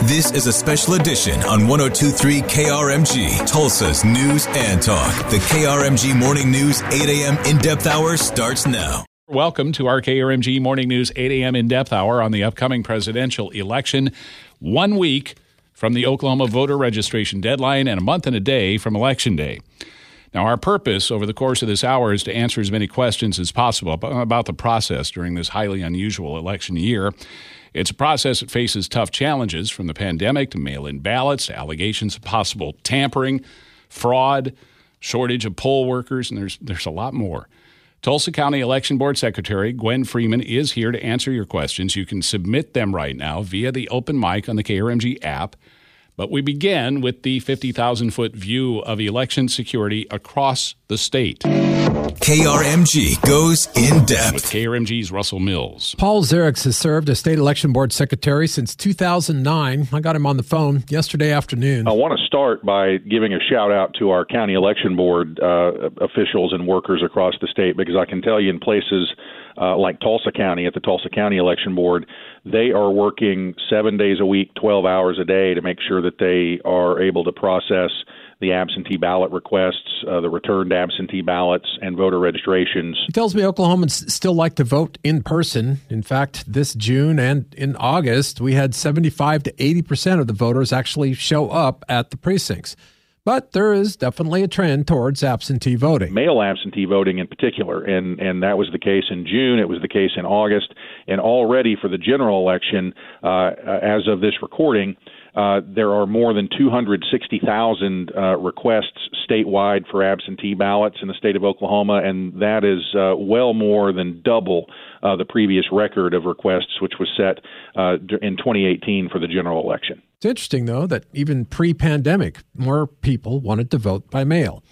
This is a special edition on 1023 KRMG, Tulsa's News and Talk. The KRMG Morning News 8 a.m. in depth hour starts now. Welcome to our KRMG Morning News 8 a.m. in depth hour on the upcoming presidential election. One week from the Oklahoma voter registration deadline and a month and a day from Election Day. Now, our purpose over the course of this hour is to answer as many questions as possible about the process during this highly unusual election year. It's a process that faces tough challenges from the pandemic to mail in ballots to allegations of possible tampering, fraud, shortage of poll workers, and there's, there's a lot more. Tulsa County Election Board Secretary Gwen Freeman is here to answer your questions. You can submit them right now via the open mic on the KRMG app. But we begin with the 50,000 foot view of election security across the state. KRMG goes in depth. With KRMG's Russell Mills. Paul Ziriax has served as state election board secretary since 2009. I got him on the phone yesterday afternoon. I want to start by giving a shout out to our county election board uh, officials and workers across the state because I can tell you in places uh, like Tulsa County at the Tulsa County Election Board, they are working seven days a week, 12 hours a day to make sure that they are able to process the absentee ballot requests, uh, the returned absentee ballots, and voter registrations. He tells me Oklahomans still like to vote in person. In fact, this June and in August, we had 75 to 80 percent of the voters actually show up at the precincts. But there is definitely a trend towards absentee voting. Mail absentee voting in particular. And, and that was the case in June. It was the case in August. And already for the general election, uh, as of this recording, uh, there are more than 260,000 uh, requests statewide for absentee ballots in the state of Oklahoma, and that is uh, well more than double uh, the previous record of requests, which was set uh, in 2018 for the general election. It's interesting, though, that even pre pandemic, more people wanted to vote by mail.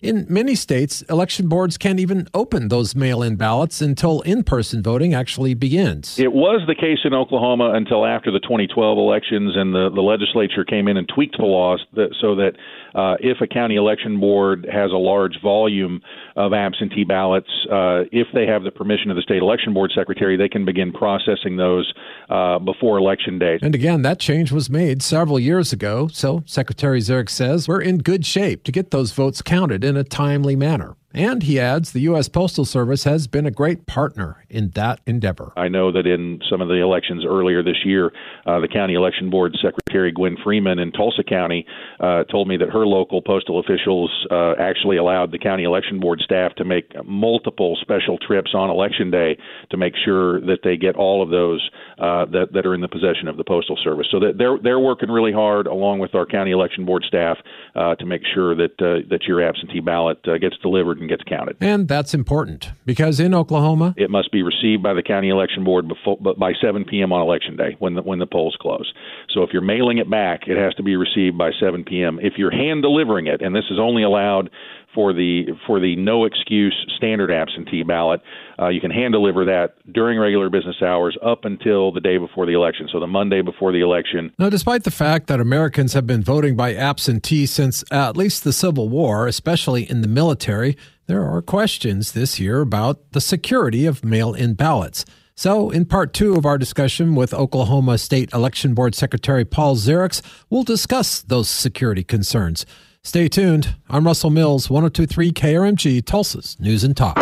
In many states, election boards can't even open those mail in ballots until in person voting actually begins. It was the case in Oklahoma until after the 2012 elections, and the, the legislature came in and tweaked the laws that, so that uh, if a county election board has a large volume of absentee ballots, uh, if they have the permission of the state election board secretary, they can begin processing those uh, before election day. And again, that change was made several years ago. So Secretary Ziriax says we're in good shape to get those votes counted in a timely manner. And he adds the U.S. Postal Service has been a great partner in that endeavor. I know that in some of the elections earlier this year, uh, the County Election Board Secretary Gwen Freeman in Tulsa County uh, told me that her local postal officials uh, actually allowed the County Election Board staff to make multiple special trips on Election Day to make sure that they get all of those uh, that, that are in the possession of the Postal Service. So that they're, they're working really hard along with our County Election Board staff uh, to make sure that, uh, that your absentee ballot gets delivered gets counted. And that's important because in Oklahoma, it must be received by the county election board before, but by 7 p.m. on election day when the when the polls close. So if you're mailing it back, it has to be received by 7 p.m. If you're hand delivering it, and this is only allowed for the for the no excuse standard absentee ballot. Uh, you can hand deliver that during regular business hours up until the day before the election, so the Monday before the election. Now, despite the fact that Americans have been voting by absentee since at least the Civil War, especially in the military, there are questions this year about the security of mail in ballots. So, in part two of our discussion with Oklahoma State Election Board Secretary Paul Ziriax, we'll discuss those security concerns. Stay tuned. I'm Russell Mills, 1023 KRMG, Tulsa's News and Talk.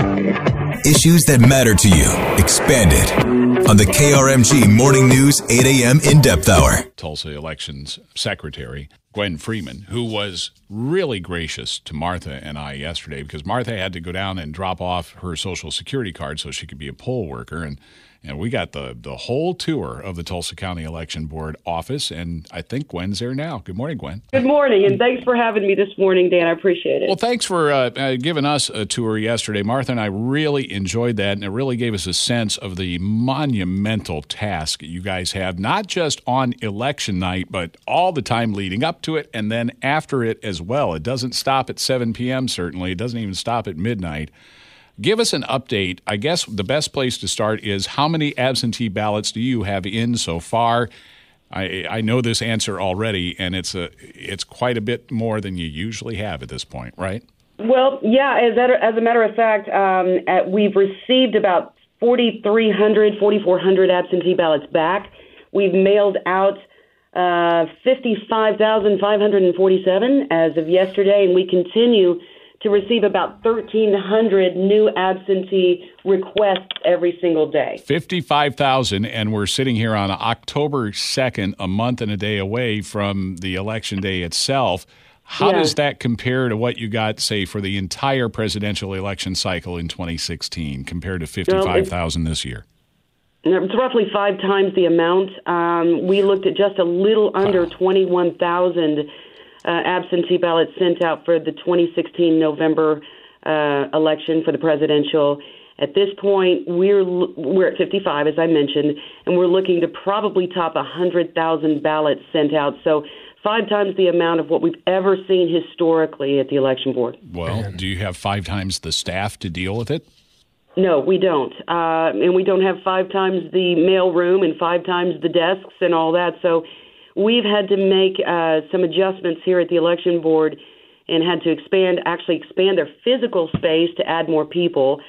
Issues that matter to you, expanded on the KRMG Morning News 8 a.m. in depth hour. Tulsa Elections Secretary Gwen Freeman, who was really gracious to Martha and I yesterday because Martha had to go down and drop off her social security card so she could be a poll worker. And and we got the the whole tour of the Tulsa County Election Board office, and I think Gwen's there now. Good morning, Gwen. Good morning, and thanks for having me this morning, Dan. I appreciate it. Well, thanks for uh, uh, giving us a tour yesterday. Martha and I really enjoyed that, and it really gave us a sense of the monumental task you guys have, not just on election night, but all the time leading up to it, and then after it as well. It doesn't stop at 7 p.m. Certainly, it doesn't even stop at midnight. Give us an update. I guess the best place to start is how many absentee ballots do you have in so far? I, I know this answer already, and it's a it's quite a bit more than you usually have at this point, right? Well, yeah. As a, as a matter of fact, um, at, we've received about 4,300, 4,400 absentee ballots back. We've mailed out uh, 55,547 as of yesterday, and we continue to receive about 1,300 new absentee requests every single day. 55,000, and we're sitting here on October 2nd, a month and a day away from the election day itself. How Yeah. does that compare to what you got, say, for the entire presidential election cycle in 2016 compared to 55,000 this year? It's roughly five times the amount. Um, we looked at just a little under 21,000 uh, absentee ballots sent out for the 2016 November uh, election for the presidential. At this point, we're we're at 55, as I mentioned, and we're looking to probably top 100,000 ballots sent out. So five times the amount of what we've ever seen historically at the election board. Well, do you have five times the staff to deal with it? No, we don't. Uh, and we don't have five times the mail room and five times the desks and all that. So we've had to make uh, some adjustments here at the election board and had to expand, actually expand their physical space to add more people.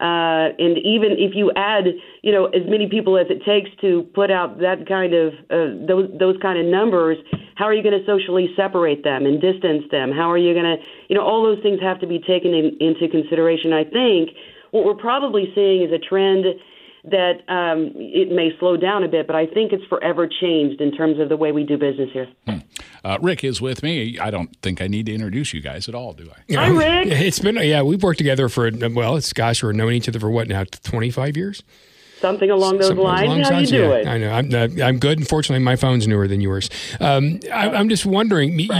Uh, and even if you add, you know, as many people as it takes to put out that kind of uh, those those kind of numbers, how are you going to socially separate them and distance them? How are you going to, you know, all those things have to be taken in, into consideration. I think what we're probably seeing is a trend that um, it may slow down a bit, but I think it's forever changed in terms of the way we do business here. Uh, Rick is with me. I don't think I need to introduce you guys at all, do I? Hi, Rick. It's been yeah, we've worked together for well, it's gosh, we're knowing each other for what now, twenty five years. Something along those Something lines. along How you yeah. doing? I know. I'm, uh, I'm good. Unfortunately, my phone's newer than yours. Um, I, I'm just wondering. you-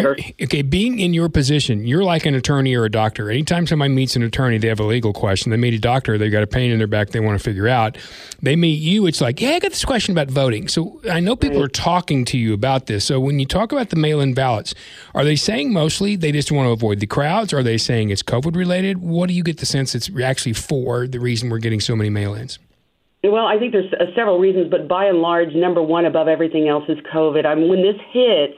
okay, being in your position, you're like an attorney or a doctor. Anytime somebody meets an attorney, they have a legal question. They meet a doctor, they've got a pain in their back they want to figure out. They meet you, it's like, yeah, I got this question about voting. So I know people are talking to you about this. So when you talk about the mail-in ballots, are they saying mostly they just want to avoid the crowds? Are they saying it's COVID related? What do you get the sense it's actually for the reason we're getting so many mail-ins? Well, I think there's uh, several reasons, but by and large, number one above everything else is COVID. I mean, when this hit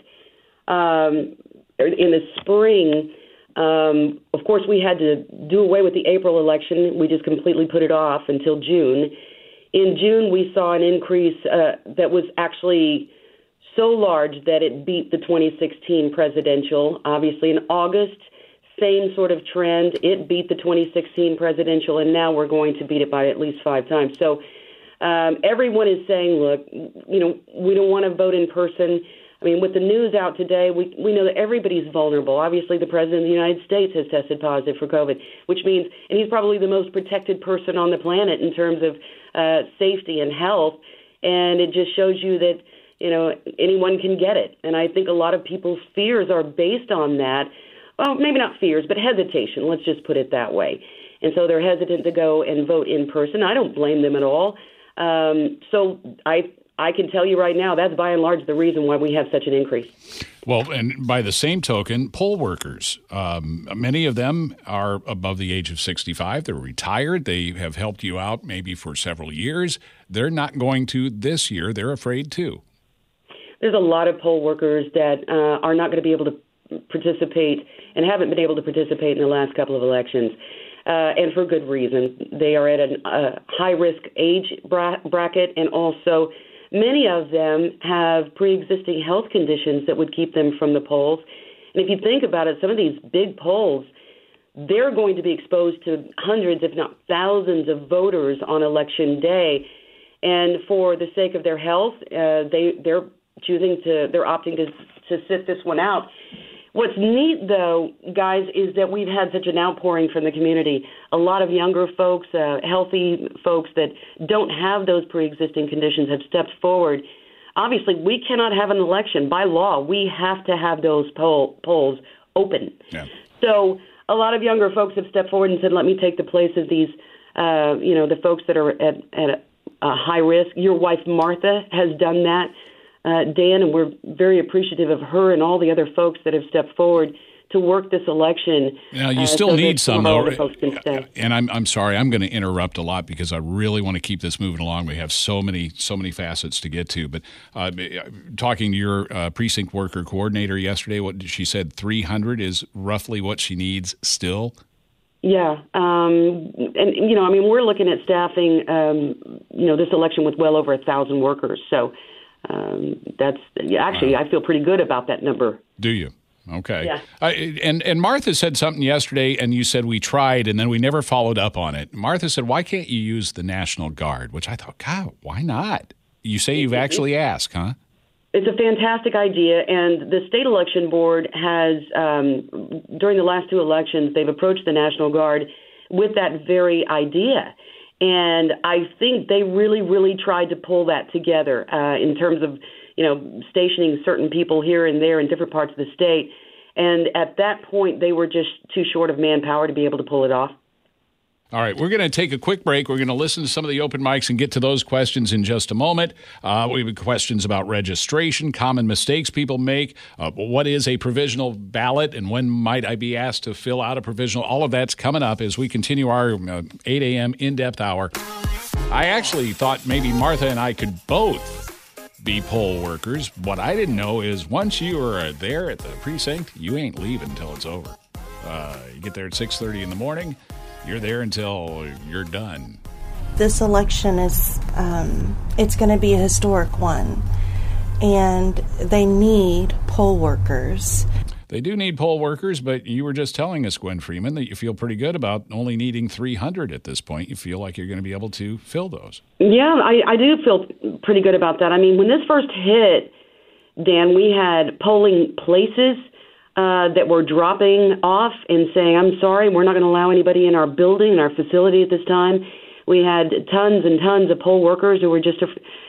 um, in the spring, um, of course, we had to do away with the April election. We just completely put it off until June. In June, we saw an increase uh, that was actually so large that it beat the 2016 presidential. Obviously, in August, same sort of trend. It beat the 2016 presidential, and now we're going to beat it by at least five times. So um, everyone is saying, look, you know, we don't want to vote in person. I mean, with the news out today, we we know that everybody's vulnerable. Obviously, the president of the United States has tested positive for COVID, which means, and he's probably the most protected person on the planet in terms of uh, safety and health. And it just shows you that you know anyone can get it. And I think a lot of people's fears are based on that. Well, maybe not fears, but hesitation. Let's just put it that way. And so they're hesitant to go and vote in person. I don't blame them at all. Um, so I I can tell you right now that's by and large the reason why we have such an increase. Well, and by the same token, poll workers, um, many of them are above the age of 65. They're retired. They have helped you out maybe for several years. They're not going to this year. They're afraid too. There's a lot of poll workers that uh, are not going to be able to participate and haven't been able to participate in the last couple of elections. Uh, and for good reason. They are at a uh, high risk age bra- bracket, and also many of them have pre existing health conditions that would keep them from the polls. And if you think about it, some of these big polls, they're going to be exposed to hundreds, if not thousands, of voters on election day. And for the sake of their health, uh, they they're choosing to they're opting to to sit this one out. What's neat, though, guys, is that we've had such an outpouring from the community. A lot of younger folks, uh, healthy folks that don't have those pre-existing conditions have stepped forward. Obviously, we cannot have an election by law. We have to have those poll, polls open. Yeah. So a lot of younger folks have stepped forward and said, "Let me take the place of these, uh, you know, the folks that are at, at a, a high risk." Your wife Martha has done that, uh, Dan, and we're very appreciative of her and all the other folks that have stepped forward to work this election. Now, you uh, still so need some, though. other folks can stay. And I'm, I'm sorry, I'm going to interrupt a lot because I really want to keep this moving along. We have so many so many facets to get to. But uh, talking to your uh, precinct worker coordinator yesterday, what she said 300 is roughly what she needs still. Yeah, um, and you know, I mean, we're looking at staffing, um, you know, this election with well over a thousand workers. So um, that's actually I feel pretty good about that number. Do you? Okay. Yeah. Uh, and and Martha said something yesterday, and you said we tried, and then we never followed up on it. Martha said, "Why can't you use the National Guard?" Which I thought, God, why not? You say you've actually asked, huh? It's a fantastic idea, and the state election board has, um, during the last two elections, they've approached the National Guard with that very idea. And I think they really, really tried to pull that together uh, in terms of, you know, stationing certain people here and there in different parts of the state. And at that point, they were just too short of manpower to be able to pull it off. All right, we're going to take a quick break. We're going to listen to some of the open mics and get to those questions in just a moment. Uh, we have questions about registration, common mistakes people make, uh, what is a provisional ballot, and when might I be asked to fill out a provisional. All of that's coming up as we continue our uh, 8 a.m. in depth hour. I actually thought maybe Martha and I could both be poll workers. What I didn't know is once you are there at the precinct, you ain't leaving until it's over. Uh, you get there at 6:30 in the morning you're there until you're done. This election is um, it's going to be a historic one, and they need poll workers. They do need poll workers, but you were just telling us, Gwen Freeman, that you feel pretty good about only needing 300 at this point. You feel like you're going to be able to fill those. Yeah, I, I do feel pretty good about that. I mean, when this first hit, Dan, we had polling places – uh, that were dropping off and saying, I'm sorry, we're not going to allow anybody in our building, in our facility at this time. We had tons and tons of poll workers who were just,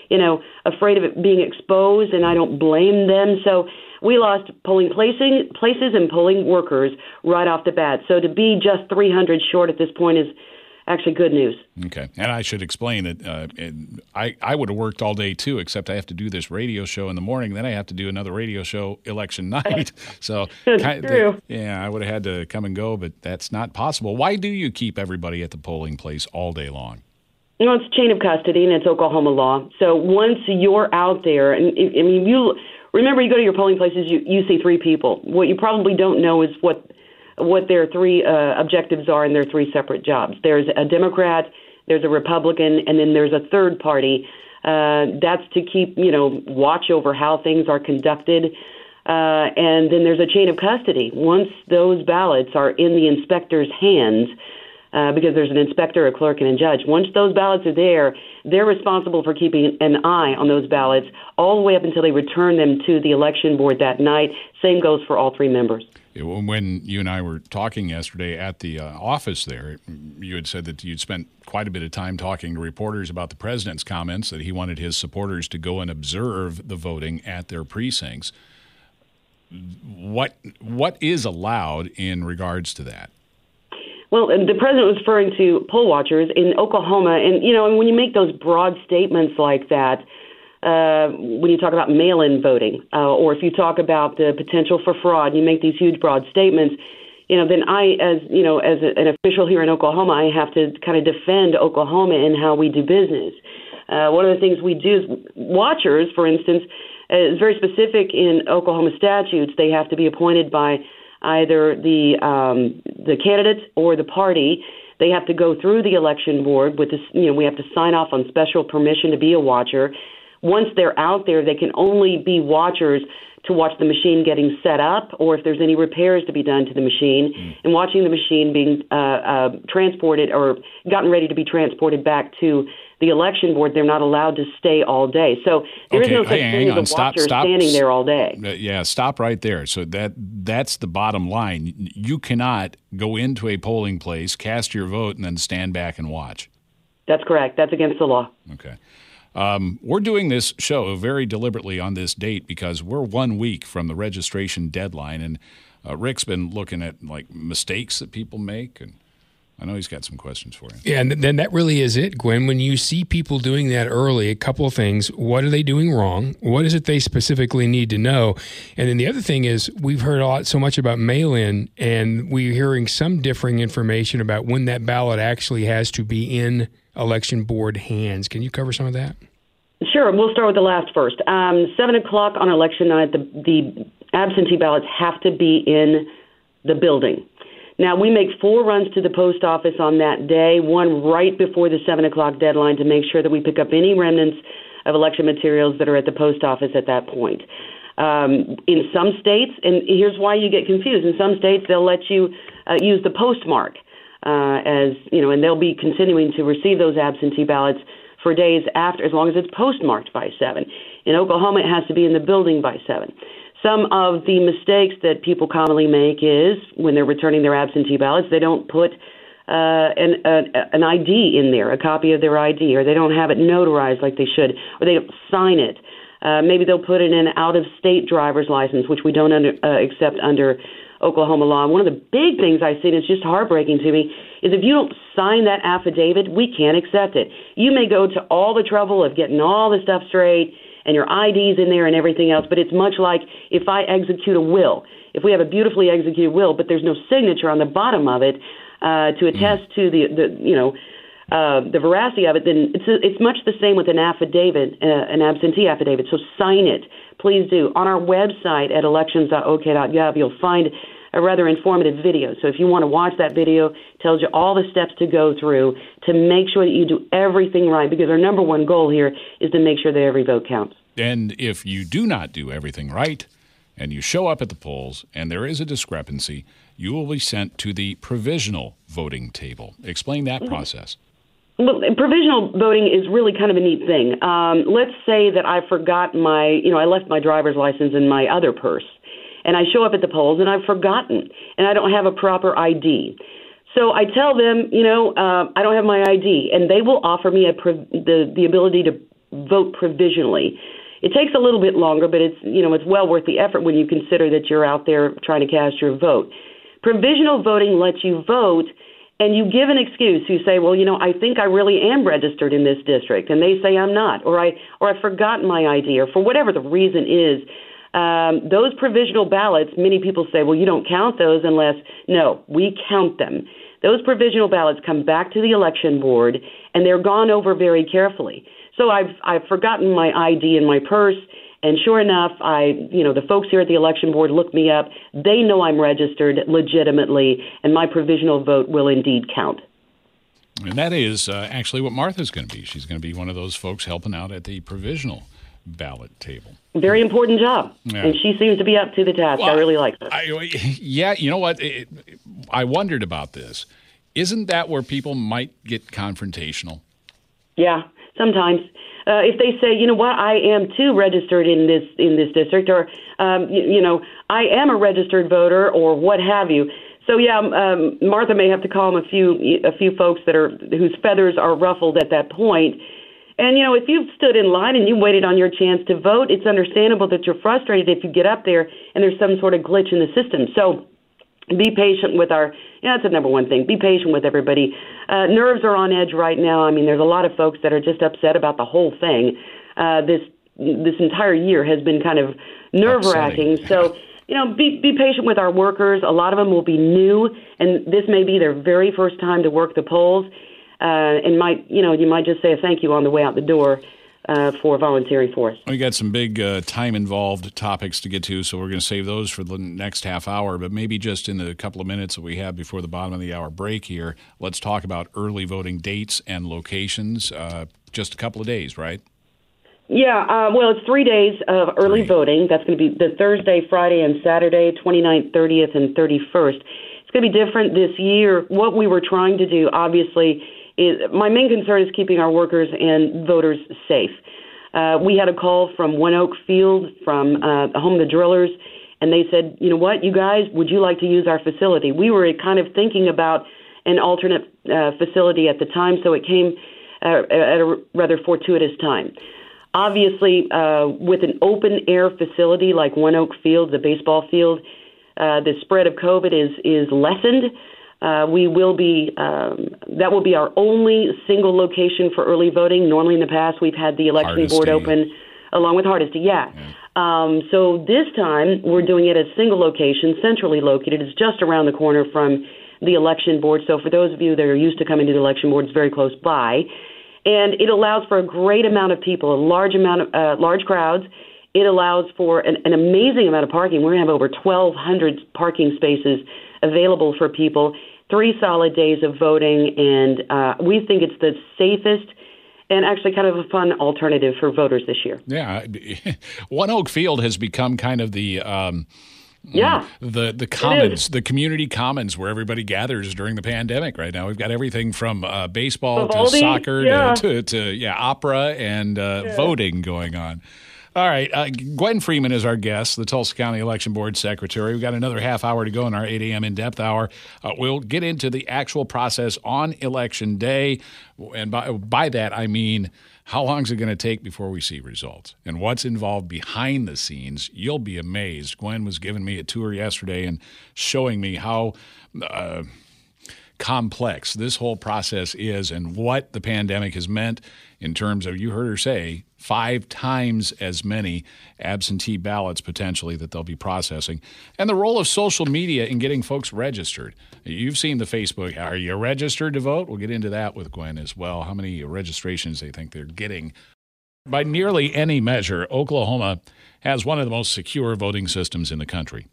you know, afraid of it being exposed, and I don't blame them. So we lost polling placing, places and polling workers right off the bat. So to be just 300 short at this point is actually good news. Okay, and I should explain that uh, I I would have worked all day too, except I have to do this radio show in the morning. Then I have to do another radio show election night. so kind true. yeah, I would have had to come and go, but that's not possible. Why do you keep everybody at the polling place all day long? You know, it's chain of custody and it's Oklahoma law. So once you're out there, and I mean, you remember you go to your polling places, you you see three people. What you probably don't know is what what their three uh, objectives are in their three separate jobs. There's a Democrat, there's a Republican, and then there's a third party. Uh, that's to keep, you know, watch over how things are conducted. Uh, and then there's a chain of custody. Once those ballots are in the inspector's hands, uh, because there's an inspector, a clerk, and a judge. Once those ballots are there, they're responsible for keeping an eye on those ballots all the way up until they return them to the election board that night. Same goes for all three members when you and I were talking yesterday at the uh, office there, you had said that you'd spent quite a bit of time talking to reporters about the president's comments that he wanted his supporters to go and observe the voting at their precincts. What what is allowed in regards to that? Well, the president was referring to poll watchers in Oklahoma, and you know, and when you make those broad statements like that, uh, when you talk about mail-in voting, uh, or if you talk about the potential for fraud, and you make these huge, broad statements. You know, then I, as you know, as a, an official here in Oklahoma, I have to kind of defend Oklahoma and how we do business. Uh, one of the things we do is watchers, for instance, is very specific in Oklahoma statutes. They have to be appointed by either the um, the candidate or the party. They have to go through the election board with this. You know, we have to sign off on special permission to be a watcher once they're out there, they can only be watchers to watch the machine getting set up or if there's any repairs to be done to the machine mm. and watching the machine being uh, uh, transported or gotten ready to be transported back to the election board. They're not allowed to stay all day. So there okay, is no such hang, thing hang as a watcher stop, standing there all day. Uh, yeah, stop right there. So that that's the bottom line. You cannot go into a polling place, cast your vote, and then stand back and watch. That's correct. That's against the law. Okay. Um, we're doing this show very deliberately on this date because we're one week from the registration deadline, and uh, Rick's been looking at like mistakes that people make, and I know he's got some questions for you. Yeah, and then that really is it, Gwen. When you see people doing that early, a couple of things: what are they doing wrong? What is it they specifically need to know? And then the other thing is, we've heard a lot so much about mail-in, and we're hearing some differing information about when that ballot actually has to be in election board hands. Can you cover some of that? Sure. We'll start with the last first. Um, Seven o'clock on election night, the, the absentee ballots have to be in the building. Now, we make four runs to the post office on that day, one right before the 7 o'clock deadline to make sure that we pick up any remnants of election materials that are at the post office at that point. Um, in some states, and here's why you get confused. In some states, they'll let you uh, use the postmark uh, as you know, and they'll be continuing to receive those absentee ballots for days after, as long as it's postmarked by seven. In Oklahoma, it has to be in the building by seven. Some of the mistakes that people commonly make is when they're returning their absentee ballots, they don't put uh, an, an ID in there, a copy of their ID, or they don't have it notarized like they should, or they don't sign it. Uh, maybe they'll put in an out-of-state driver's license, which we don't under, uh, accept under Oklahoma law. And one of the big things I've seen is just heartbreaking to me is if you don't sign that affidavit, we can't accept it. You may go to all the trouble of getting all the stuff straight and your ID's in there and everything else, but it's much like if I execute a will. If we have a beautifully executed will, but there's no signature on the bottom of it uh, to attest mm. to the, the you know uh, the veracity of it, then it's it's much the same with an affidavit, uh, an absentee affidavit. So sign it, please do. On our website at elections.ok.gov, you'll find a rather informative video. So if you want to watch that video, tells you all the steps to go through to make sure that you do everything right. Because our number one goal here is to make sure that every vote counts. And if you do not do everything right, and you show up at the polls, and there is a discrepancy, you will be sent to the provisional voting table. Explain that mm-hmm. process. Well, provisional voting is really kind of a neat thing. Um, let's say that I forgot my, you know, I left my driver's license in my other purse, and I show up at the polls and I've forgotten, and I don't have a proper ID. So I tell them, you know, uh, I don't have my ID, and they will offer me a prov- the the ability to vote provisionally. It takes a little bit longer, but it's you know it's well worth the effort when you consider that you're out there trying to cast your vote. Provisional voting lets you vote and you give an excuse. You say, "Well, you know, I think I really am registered in this district," and they say I'm not, or I or I've forgotten my ID, or for whatever the reason is. Um, those provisional ballots, many people say, "Well, you don't count those unless." No, we count them. Those provisional ballots come back to the election board, and they're gone over very carefully. So I've I've forgotten my ID in my purse and sure enough, I, you know, the folks here at the election board look me up. They know I'm registered legitimately, and my provisional vote will indeed count. And that is uh, actually what Martha's going to be. She's going to be one of those folks helping out at the provisional ballot table. Very important job, yeah. and she seems to be up to the task. Well, I really like her. Yeah, you know what? It, I wondered about this. Isn't that where people might get confrontational? Yeah, sometimes uh, if they say, you know what, I am too registered in this in this district, or um, you, you know, I am a registered voter, or what have you. So yeah, um, um, Martha may have to call them a few a few folks that are whose feathers are ruffled at that point. And you know, if you've stood in line and you waited on your chance to vote, it's understandable that you're frustrated if you get up there and there's some sort of glitch in the system. So be patient with our yeah that's the number one thing. Be patient with everybody. Uh, nerves are on edge right now. I mean there's a lot of folks that are just upset about the whole thing. Uh, this this entire year has been kind of nerve wracking so you know be be patient with our workers. A lot of them will be new and this may be their very first time to work the polls. Uh, and might you know you might just say a thank you on the way out the door uh, for volunteering for us. We got some big uh, time involved topics to get to, so we're going to save those for the next half hour. But maybe just in the couple of minutes that we have before the bottom of the hour break here, let's talk about early voting dates and locations. Uh, just a couple of days, right? Yeah, uh, well, it's three days of early three. voting. That's going to be the Thursday, Friday, and Saturday, 29th, 30th, and 31st. It's going to be different this year. What we were trying to do, obviously, is my main concern is keeping our workers and voters safe. Uh, we had a call from ONEOK Field, from uh, home of the drillers, and they said, you know what, you guys, would you like to use our facility? We were kind of thinking about an alternate uh, facility at the time, so it came uh, at a rather fortuitous time. Obviously, uh, with an open air facility like ONEOK Field, the baseball field, uh, the spread of COVID is is lessened. Uh, we will be um, that will be our only single location for early voting. Normally, in the past, we've had the election Hardesty. board open along with Hardesty. Yeah. yeah. Um, so this time, we're doing it at a single location, centrally located. It's just around the corner from the election board. So for those of you that are used to coming to the election board, it's very close by, and it allows for a great amount of people, a large amount of uh, large crowds. It allows for an, an amazing amount of parking. We're going to have over 1,200 parking spaces available for people. Three solid days of voting, and uh, we think it's the safest and actually kind of a fun alternative for voters this year. Yeah, ONEOK Field has become kind of the. Um, yeah. The the commons, the community commons where everybody gathers during the pandemic right now. We've got everything from uh, baseball Vivaldi, to soccer yeah. to, to, to yeah, opera and uh, voting going on. All right. Uh, Gwen Freeman is our guest, the Tulsa County Election Board Secretary. We've got another half hour to go in our 8 a.m. in depth hour. Uh, we'll get into the actual process on Election Day. And by, by that, I mean how long is it going to take before we see results and what's involved behind the scenes? You'll be amazed. Gwen was giving me a tour yesterday and showing me how. Uh, complex this whole process is and what the pandemic has meant in terms of, you heard her say, five times as many absentee ballots potentially that they'll be processing, and the role of social media in getting folks registered. You've seen the Facebook. Are you registered to vote? We'll get into that with Gwen as well. How many registrations they think they're getting. By nearly any measure, Oklahoma has one of the most secure voting systems in the country.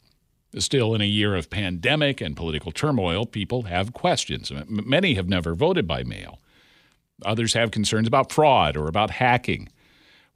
Still, in a year of pandemic and political turmoil, people have questions. Many have never voted by mail. Others have concerns about fraud or about hacking.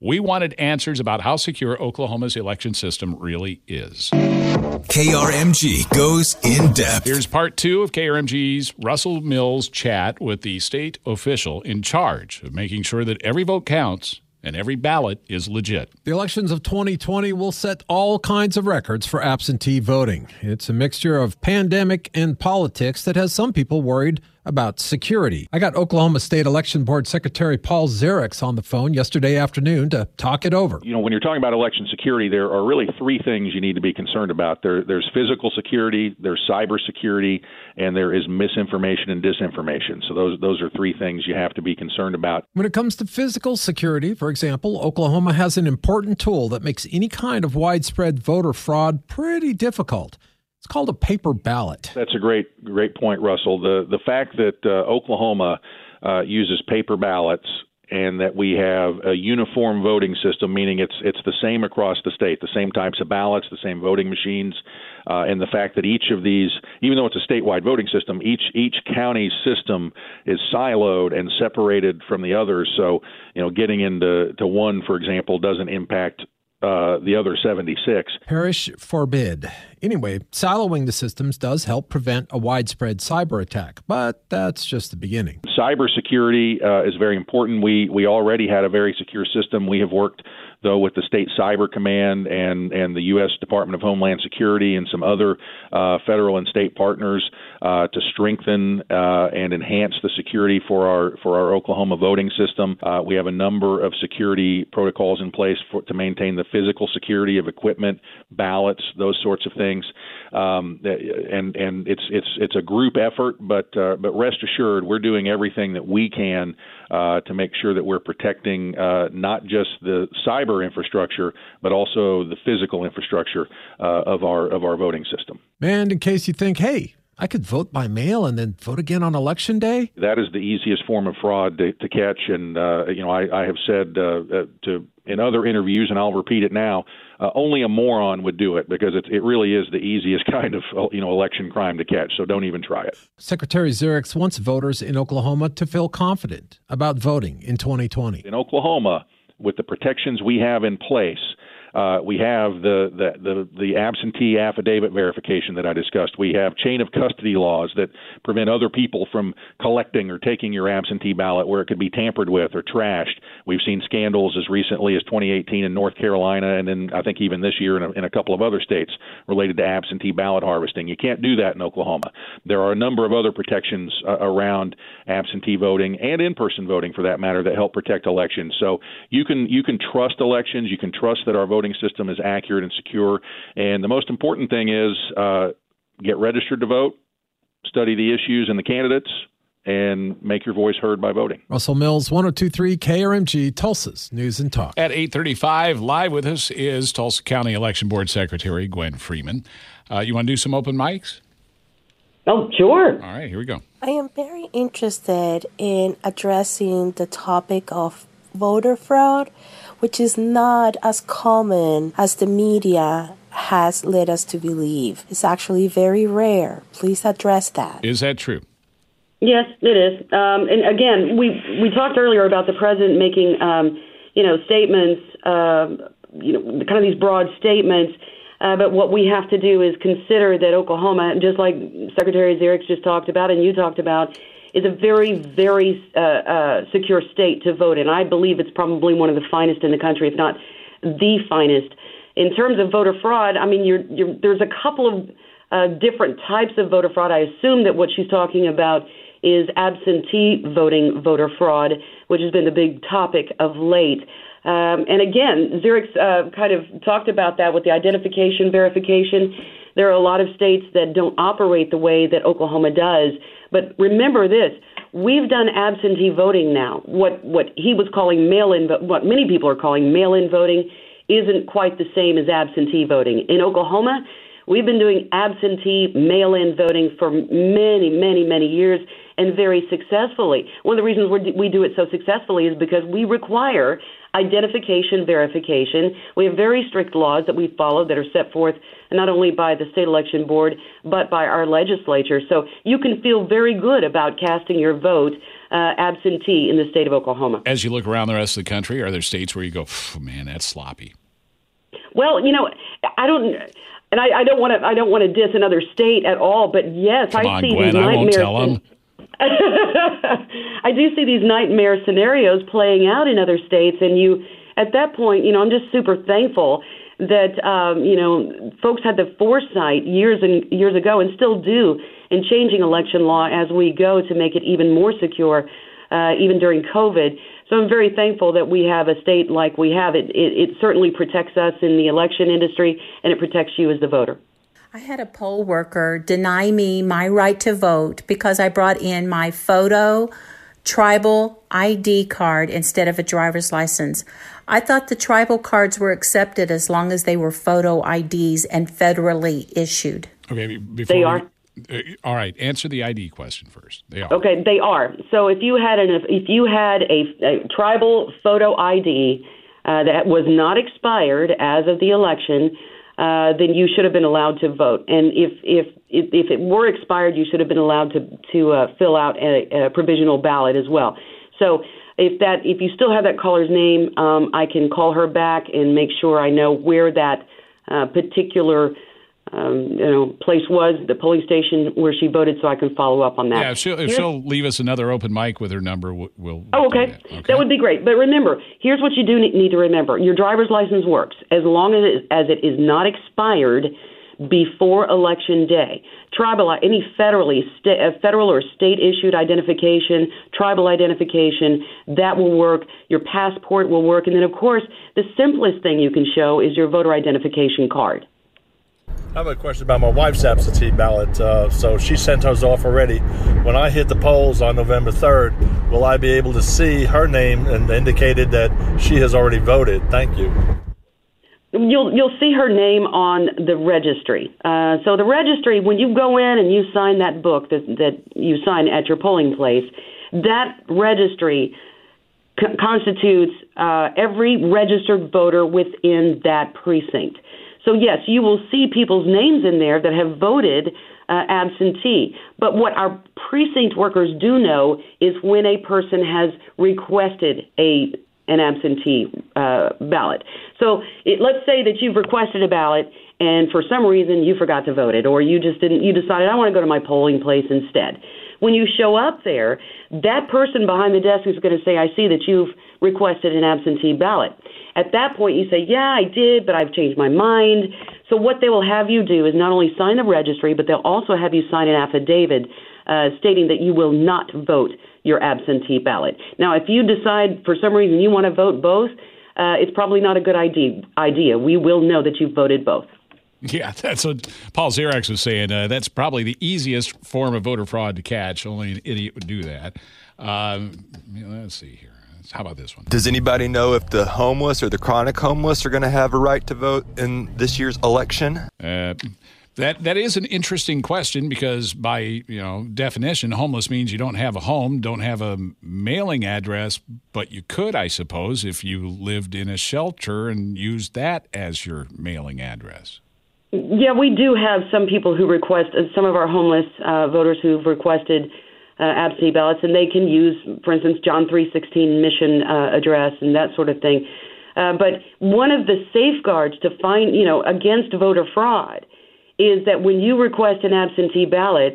We wanted answers about how secure Oklahoma's election system really is. KRMG goes in depth. Here's part two of KRMG's Russell Mills chat with the state official in charge of making sure that every vote counts and every ballot is legit. The elections of 2020 will set all kinds of records for absentee voting. It's a mixture of pandemic and politics that has some people worried about security. I got Oklahoma State Election Board Secretary Paul Ziriax on the phone yesterday afternoon to talk it over. You know, when you're talking about election security, there are really three things you need to be concerned about. There, there's physical security, there's cyber security, and there is misinformation and disinformation. So those those are three things you have to be concerned about. When it comes to physical security, for example, Oklahoma has an important tool that makes any kind of widespread voter fraud pretty difficult. It's called a paper ballot. That's a great great point, Russell. The the fact that uh, Oklahoma uh, uses paper ballots and that we have a uniform voting system, meaning it's it's the same across the state, the same types of ballots, the same voting machines, uh, and the fact that each of these, even though it's a statewide voting system, each each county system is siloed and separated from the others. So you know, getting into to one, for example, doesn't impact uh, the other 76. Parish forbid. Anyway, siloing the systems does help prevent a widespread cyber attack, but that's just the beginning. Cybersecurity uh, is very important. We we already had a very secure system. We have worked though with the state cyber command and and the U.S. Department of Homeland Security and some other uh, federal and state partners uh, to strengthen uh, and enhance the security for our for our Oklahoma voting system. Uh, we have a number of security protocols in place for, to maintain the physical security of equipment, ballots, those sorts of things. Um, and and it's it's it's a group effort, but uh, but rest assured, we're doing everything that we can uh, to make sure that we're protecting uh, not just the cyber infrastructure, but also the physical infrastructure uh, of our of our voting system. And in case you think, hey, I could vote by mail and then vote again on election day. That is the easiest form of fraud to, to catch, and uh, you know I, I have said uh, uh, to in other interviews, and I'll repeat it now. Uh, only a moron would do it because it, it really is the easiest kind of you know election crime to catch. So don't even try it. Secretary Ziriax wants voters in Oklahoma to feel confident about voting in 2020. In Oklahoma, with the protections we have in place, uh, we have the, the, the, the absentee affidavit verification that I discussed. We have chain of custody laws that prevent other people from collecting or taking your absentee ballot where it could be tampered with or trashed. We've seen scandals as recently as 2018 in North Carolina, and then I think even this year in a, in a couple of other states related to absentee ballot harvesting. You can't do that in Oklahoma. There are a number of other protections uh, around absentee voting and in-person voting, for that matter, that help protect elections. So you can you can trust elections. You can trust that our voting system is accurate and secure. And the most important thing is uh, get registered to vote, study the issues and the candidates, and make your voice heard by voting. Russell Mills, 1023 KRMG, Tulsa's News and Talk. At 835, live with us is Tulsa County Election Board Secretary Gwen Freeman. Uh, you want to do some open mics? Oh, sure. All right, here we go. I am very interested in addressing the topic of voter fraud, which is not as common as the media has led us to believe. It's actually very rare. Please address that. Is that true? Yes, it is. Um, and again, we we talked earlier about the president making, um, you know, statements, uh, you know, kind of these broad statements. Uh, but what we have to do is consider that Oklahoma, just like Secretary Ziriax just talked about and you talked about, is a very, very uh, uh, secure state to vote in. I believe it's probably one of the finest in the country, if not the finest. In terms of voter fraud, I mean, you're, you're, there's a couple of uh, different types of voter fraud. I assume that what she's talking about is absentee voting voter fraud, which has been the big topic of late. Um, and again, Ziriax uh, kind of talked about that with the identification verification. There are a lot of states that don't operate the way that Oklahoma does. But remember this: we've done absentee voting now. What what he was calling mail-in, but what many people are calling mail-in voting, isn't quite the same as absentee voting. In Oklahoma, we've been doing absentee mail-in voting for many, many, many years and very successfully. One of the reasons we do it so successfully is because we require identification verification. We have very strict laws that we follow that are set forth not only by the state election board but by our legislature. So you can feel very good about casting your vote uh, absentee in the state of Oklahoma. As you look around the rest of the country, are there states where you go, man, that's sloppy? Well, you know, I don't. And I, I don't want to. I don't want to diss another state at all. But yes, Come I on, see Gwen, these I won't nightmares. I do see these nightmare scenarios playing out in other states, and you, at that point, you know, I'm just super thankful that um, you know folks had the foresight years and years ago, and still do, in changing election law as we go to make it even more secure, uh, even during COVID. So I'm very thankful that we have a state like we have. It, it, it certainly protects us in the election industry, and it protects you as the voter. I had a poll worker deny me my right to vote because I brought in my photo tribal ID card instead of a driver's license. I thought the tribal cards were accepted as long as they were photo IDs and federally issued. Okay, before They we- are. Uh, all right, answer the ID question first. They are. Okay, they are. So if you had an if you had a, a tribal photo ID uh, that was not expired as of the election, uh, then you should have been allowed to vote. And if if if, it were expired, you should have been allowed to to uh, fill out a, a provisional ballot as well. So if that if you still have that caller's name, um, I can call her back and make sure I know where that uh, particular um, you know place was, the polling station where she voted, so I can follow up on that. Yeah, if she'll, if she'll leave us another open mic with her number, we'll. we'll Oh, okay. that. That would be great. But remember, here's what you do need to remember: your driver's license works as long as it, as it is not expired before election day. Tribal, any federally, sta- uh, federal or state issued identification, tribal identification, that will work. Your passport will work, and then of course, the simplest thing you can show is your voter identification card. I have a question about my wife's absentee ballot. Uh, so she sent hers off already. When I hit the polls on November 3rd, will I be able to see her name and indicated that she has already voted? Thank you. You'll you'll see her name on the registry. Uh, so the registry, when you go in and you sign that book that that you sign at your polling place, that registry co- constitutes uh, every registered voter within that precinct. So yes, you will see people's names in there that have voted uh, absentee. But what our precinct workers do know is when a person has requested a an absentee uh, ballot. So it, let's say that you've requested a ballot and for some reason you forgot to vote it or you just didn't you decided I want to go to my polling place instead. When you show up there, that person behind the desk is going to say, "I see that you've requested an absentee ballot." At that point, you say, "Yeah, I did, but I've changed my mind." So what they will have you do is not only sign the registry, but they'll also have you sign an affidavit uh, stating that you will not vote your absentee ballot. Now, if you decide for some reason you want to vote both, uh, it's probably not a good idea. Idea. We will know that you've voted both. Yeah, that's what Paul Ziriax was saying. Uh, that's probably the easiest form of voter fraud to catch. Only an idiot would do that. Um, let's see here. How about this one? Does anybody know if the homeless or the chronic homeless are going to have a right to vote in this year's election? Uh, that that is an interesting question because by you know definition, homeless means you don't have a home, don't have a mailing address, but you could, I suppose, if you lived in a shelter and used that as your mailing address. Yeah, we do have some people who request, uh, some of our homeless uh, voters who've requested uh, absentee ballots, and they can use, for instance, John 3:16 mission uh, address and that sort of thing. Uh, but one of the safeguards to find, you know, against voter fraud is that when you request an absentee ballot,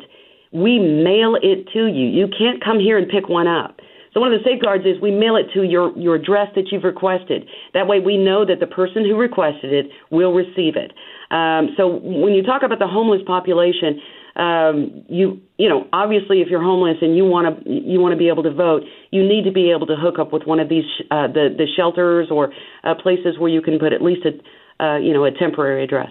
we mail it to you. You can't come here and pick one up. So one of the safeguards is we mail it to your, your address that you've requested. That way we know that the person who requested it will receive it. Um, so when you talk about the homeless population, um, you you know obviously if you're homeless and you want to you want to be able to vote, you need to be able to hook up with one of these uh, the the shelters or uh, places where you can put at least a uh, you know a temporary address.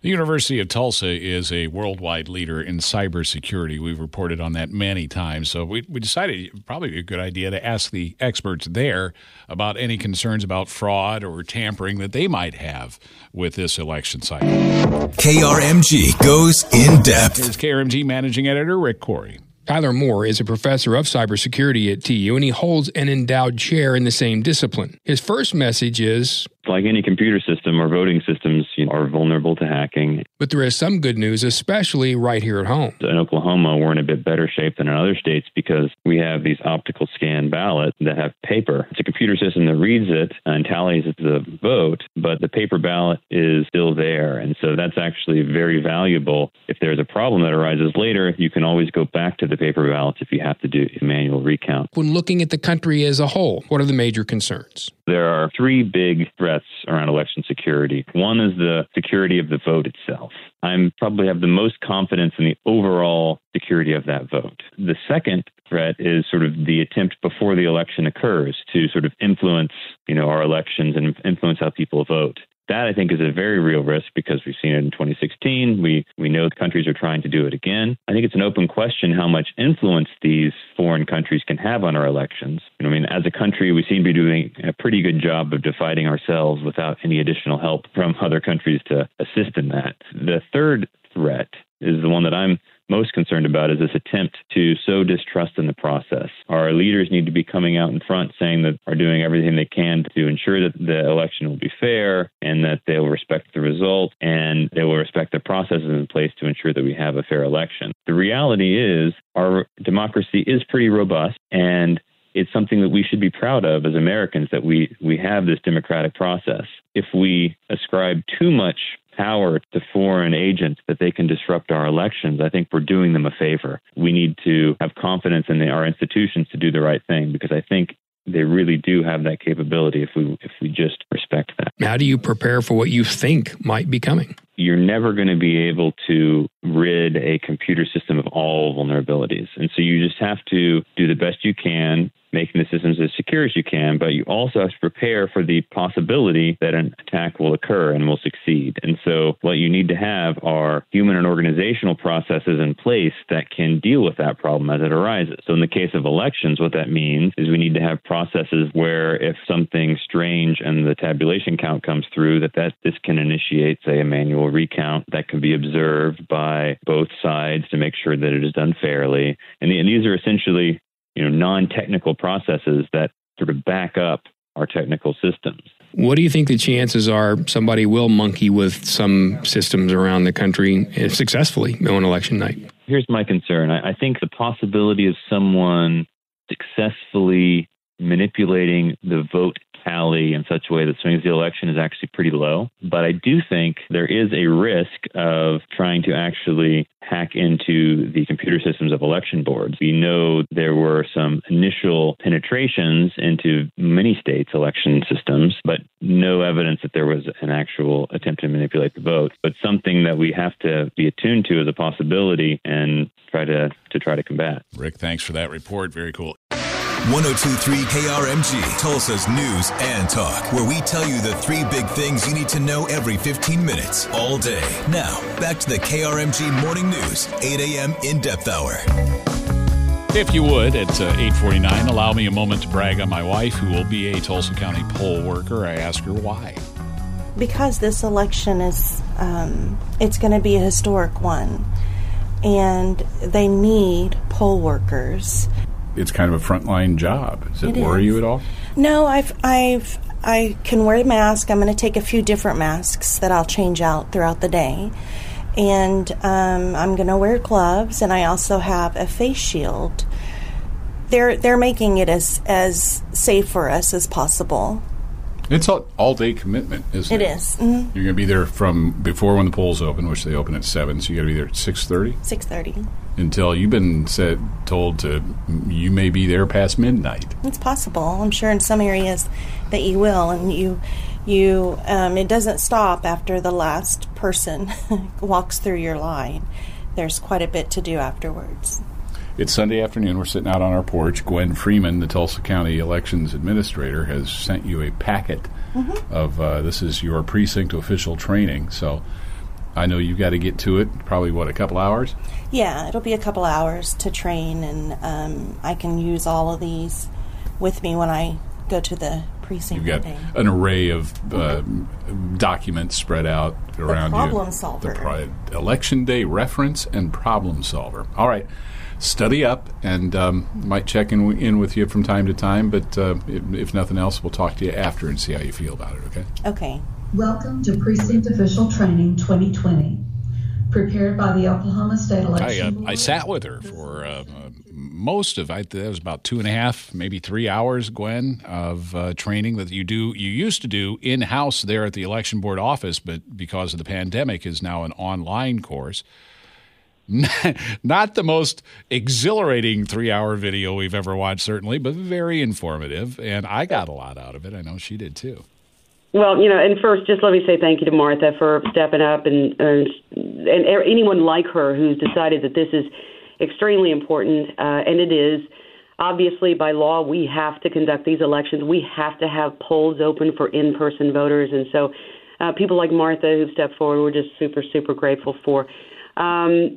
The University of Tulsa is a worldwide leader in cybersecurity. We've reported on that many times. So we, we decided probably a good idea to ask the experts there about any concerns about fraud or tampering that they might have with this election cycle. KRMG goes in depth. Is KRMG managing editor Rick Couri. Tyler Moore is a professor of cybersecurity at TU and he holds an endowed chair in the same discipline. His first message is like any computer system, or voting systems you know, are vulnerable to hacking. But there is some good news, especially right here at home. In Oklahoma, we're in a bit better shape than in other states because we have these optical scan ballots that have paper. It's a computer system that reads it and tallies the vote, but the paper ballot is still there. And so that's actually very valuable. If there's a problem that arises later, you can always go back to the paper ballots if you have to do a manual recount. When looking at the country as a whole, what are the major concerns? There are three big threats around election security. One is the security of the vote itself. I'm probably have the most confidence in the overall security of that vote. The second threat is sort of the attempt before the election occurs to sort of influence, you know, our elections and influence how people vote. That I think is a very real risk because we've seen it in 2016. We we know the countries are trying to do it again. I think it's an open question how much influence these foreign countries can have on our elections. You know, I mean, as a country, we seem to be doing a pretty good job of dividing ourselves without any additional help from other countries to assist in that. The third threat is the one that I'm most concerned about is this attempt to sow distrust in the process. Our leaders need to be coming out in front saying that are doing everything they can to ensure that the election will be fair and that they will respect the result and they will respect the processes in place to ensure that we have a fair election. The reality is our democracy is pretty robust and it's something that we should be proud of as Americans that we we have this democratic process. If we ascribe too much power to foreign agents that they can disrupt our elections, I think we're doing them a favor. We need to have confidence in the, our institutions to do the right thing because I think they really do have that capability if we if we just respect that. How do you prepare for what you think might be coming? You're never going to be able to rid a computer system of all vulnerabilities. And so you just have to do the best you can making the systems as secure as you can, but you also have to prepare for the possibility that an attack will occur and will succeed. And so what you need to have are human and organizational processes in place that can deal with that problem as it arises. So in the case of elections, what that means is we need to have processes where if something strange and the tabulation count comes through, that, that this can initiate, say, a manual recount that can be observed by both sides to make sure that it is done fairly. And, the, and these are essentially you know, non-technical processes that sort of back up our technical systems. What do you think the chances are somebody will monkey with some systems around the country eh, successfully on election night? Here's my concern. I, I think the possibility of someone successfully manipulating the vote in such a way that swings the election is actually pretty low. But I do think there is a risk of trying to actually hack into the computer systems of election boards. We know there were some initial penetrations into many states' election systems, but no evidence that there was an actual attempt to manipulate the vote. But something that we have to be attuned to as a possibility and try to, to try to combat. Rick, thanks for that report. Very cool. 1023 KRMG, Tulsa's news and talk, where we tell you the three big things you need to know every 15 minutes, all day. Now, back to the KRMG Morning News, 8 a.m. in depth hour. If you would, at uh, 849, allow me a moment to brag on my wife, who will be a Tulsa County poll worker. I ask her why. Because this election is, um, it's going to be a historic one. And they need poll workers it's kind of a frontline job. Does it, it worry you at all? No, I've I've I can wear a mask. I'm going to take a few different masks that I'll change out throughout the day. and um, I'm going to wear gloves, and I also have a face shield. They're they're making it as as safe for us as possible. It's all all day commitment, isn't It it? is. Mhm. You're going to be there from before when the polls open, which they open at seven. So you got to be there at six thirty Six thirty. Until you've been said told to you may be there past midnight. It's possible. I'm sure in some areas that you will, and you you um, it doesn't stop after the last person walks through your line. There's quite a bit to do afterwards. It's Sunday afternoon. We're sitting out on our porch. Gwen Freeman, the Tulsa County Elections Administrator, has sent you a packet Mhm. of uh, this is your precinct official training. So I know you've got to get to it. Probably what a couple hours. Yeah, it'll be a couple hours to train, and um, I can use all of these with me when I go to the precinct You've got an array of uh, documents spread out around problem you. solver. The election day reference and problem solver. All right. Study up and um, might check in, in with you from time to time, but uh, if, if nothing else, we'll talk to you after and see how you feel about it, okay? Okay. Welcome to Precinct Official Training 2020, prepared by the Oklahoma State I, Election uh, I sat with her for uh, most of I that was about two and a half, maybe three hours, Gwen, of uh, training that you do you used to do in house there at the election board office, but because of the pandemic, is now an online course. Not the most exhilarating three hour video we've ever watched, certainly, but very informative, and I got a lot out of it. I know she did too. Well, you know, and first, just let me say thank you to Martha for stepping up and and, and anyone like her who's decided that this is extremely important, uh, and it is. Obviously, by law, we have to conduct these elections. We have to have polls open for in-person voters, and so uh, people like Martha who've stepped forward, we're just super, super grateful for. Um,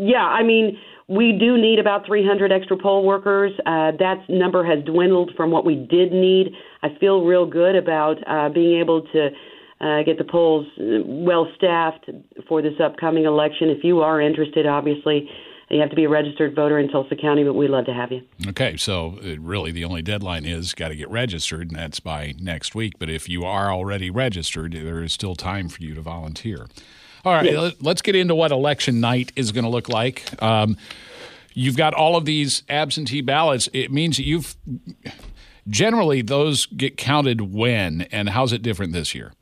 yeah, I mean, we do need about 300 extra poll workers. Uh, that number has dwindled from what we did need. I feel real good about uh, being able to uh, get the polls uh, well staffed for this upcoming election. If you are interested, obviously, you have to be a registered voter in Tulsa County, but we'd love to have you. Okay, so uh, really the only deadline is got to get registered, and that's by next week. But if you are already registered, there is still time for you to volunteer. All right, let- let's get into what election night is going to look like. Um, you've got all of these absentee ballots. It means that you've generally those get counted when, and how's it different this year?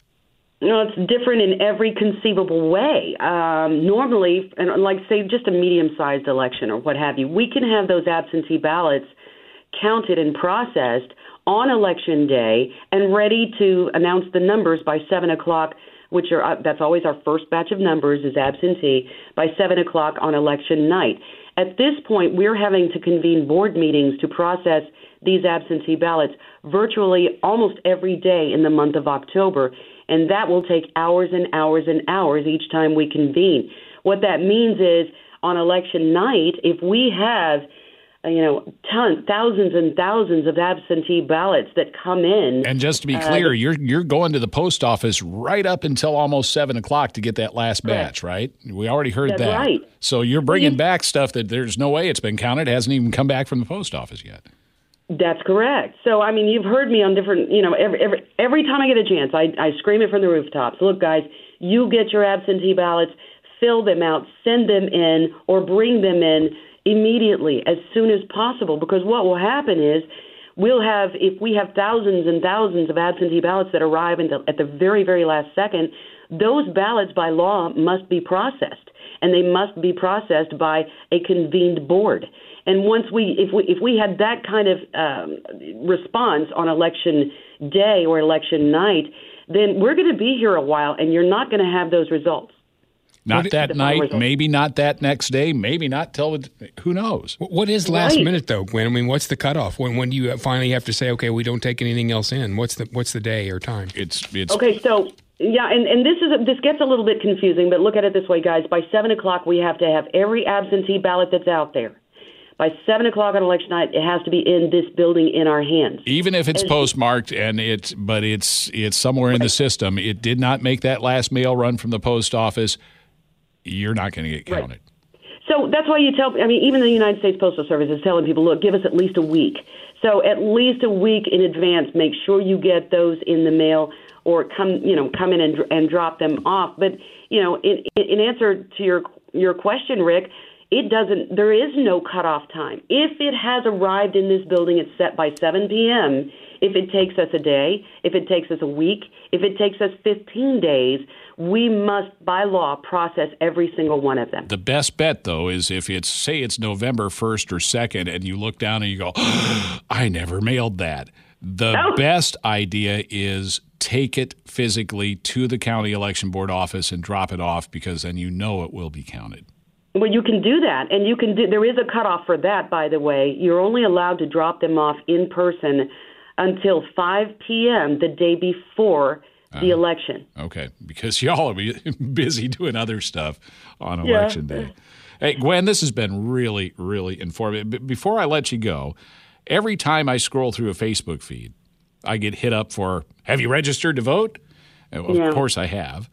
No, it's different in every conceivable way. Um, normally, and like say just a medium-sized election or what have you, we can have those absentee ballots counted and processed on election day and ready to announce the numbers by seven o'clock. Which are uh, that's always our first batch of numbers is absentee by seven o'clock on election night. At this point, we're having to convene board meetings to process these absentee ballots virtually almost every day in the month of October, and that will take hours and hours and hours each time we convene. What that means is on election night, if we have you know, tons, thousands and thousands of absentee ballots that come in. And just to be uh, clear, you're you're going to the post office right up until almost seven o'clock to get that last batch, right? We already heard That's that. right. So you're bringing back stuff that there's no way it's been counted, hasn't even come back from the post office yet. That's correct. So I mean, you've heard me on different, you know, every every every time I get a chance, I I scream it from the rooftops. Look, guys, you get your absentee ballots, fill them out, send them in, or bring them in immediately as soon as possible. Because what will happen is we'll have if we have thousands and thousands of absentee ballots that arrive the, at the very very last second, those ballots by law must be processed, and they must be processed by a convened board. And once we, if we, if we had that kind of um, response on election day or election night, then we're going to be here a while, and you're not going to have those results. Not What- that the night, maybe not that next day, maybe not till who knows. What is last Right. minute though, Gwen? I mean, what's the cutoff? When when do you finally have to say, okay, we don't take anything else in? What's the what's the day or time? It's it's Okay, so yeah, and, and this is a, this gets a little bit confusing, but look at it this way, guys. By seven o'clock, we have to have every absentee ballot that's out there. By seven o'clock on election night, it has to be in this building in our hands. even if it's And- postmarked and it's but it's it's somewhere in the system. It did not make that last mail run from the post office. You're not going to get counted. So that's why you tell. I mean, even the United States Postal Service is telling people, look, give us at least a week. So at least a week in advance, make sure you get those in the mail or come you know come in and and drop them off. But you know, in in answer to your your question, Rick, it doesn't. There is no cutoff time. If it has arrived in this building, it's set by 7 p.m. If it takes us a day, if it takes us a week, if it takes us 15 days, we must, by law, process every single one of them. The best bet, though, is if it's, say, it's November 1st or 2nd, and you look down and you go, I never mailed that. The oh. best idea is take it physically to the county election board office and drop it off because then you know it will be counted. Well, you can do that, and you can do. There is a cutoff for that, by the way. You're only allowed to drop them off in person until 5 p.m. the day before the uh, election. Okay, because y'all are busy doing other stuff on election yeah. day. Hey, Gwen, this has been really, really informative. Before I let you go, every time I scroll through a Facebook feed, I get hit up for, "Have you registered to vote?" Of yeah. course, I have.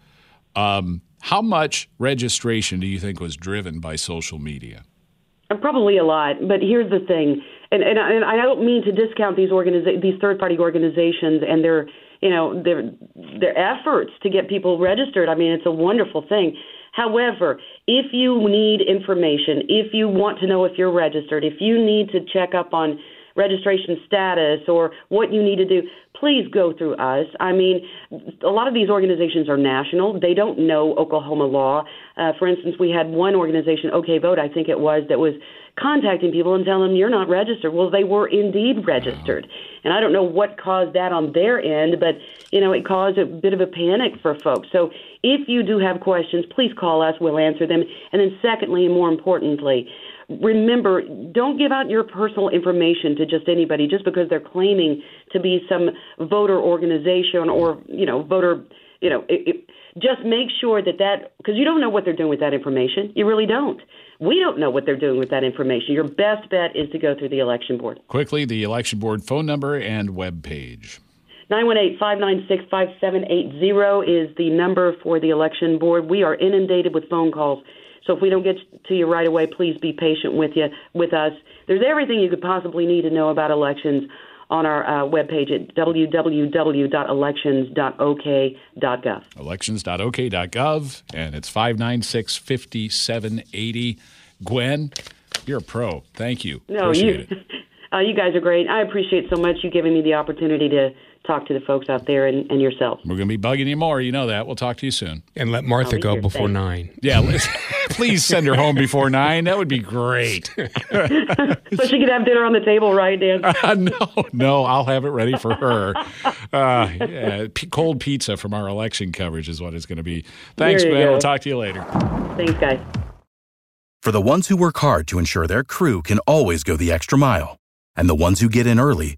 Um, how much registration do you think was driven by social media? Uh, probably a lot, but here's the thing, and and, and I don't mean to discount these organiza- these third party organizations and their you know their their efforts to get people registered. I mean, it's a wonderful thing. However, if you need information, if you want to know if you're registered, if you need to check up on registration status or what you need to do, please go through us. I mean, a lot of these organizations are national. They don't know Oklahoma law. Uh, for instance, we had one organization, OK Vote, I think it was, that was contacting people and telling them you're not registered. Well, they were indeed registered. And I don't know what caused that on their end, but you know, it caused a bit of a panic for folks. So if you do have questions, please call us. We'll answer them. And then secondly, and more importantly, remember, don't give out your personal information to just anybody just because they're claiming to be some voter organization or, you know, voter, you know, it, it, just make sure that that, because you don't know what they're doing with that information. You really don't. We don't know what they're doing with that information. Your best bet is to go through the election board. Quickly, the election board phone number and web page. 918-596-5780 is the number for the election board. We are inundated with phone calls so if we don't get to you right away, please be patient with you with us. There's everything you could possibly need to know about elections on our uh, webpage at www.elections.ok.gov. Elections.ok.gov, and it's 596 5780. Gwen, you're a pro. Thank you. No, appreciate you, uh, you guys are great. I appreciate so much you giving me the opportunity to talk to the folks out there and, and yourself. We're going to be bugging you more. You know that. We'll talk to you soon. And let Martha go before thanks. nine. Yeah, please send her home before nine. That would be great. so she could have dinner on the table, right, Dan? Uh, no, no, I'll have it ready for her. Uh, yeah, p- cold pizza from our election coverage is what it's going to be. Thanks, man. We'll talk to you later. Thanks, guys. For the ones who work hard to ensure their crew can always go the extra mile, and the ones who get in early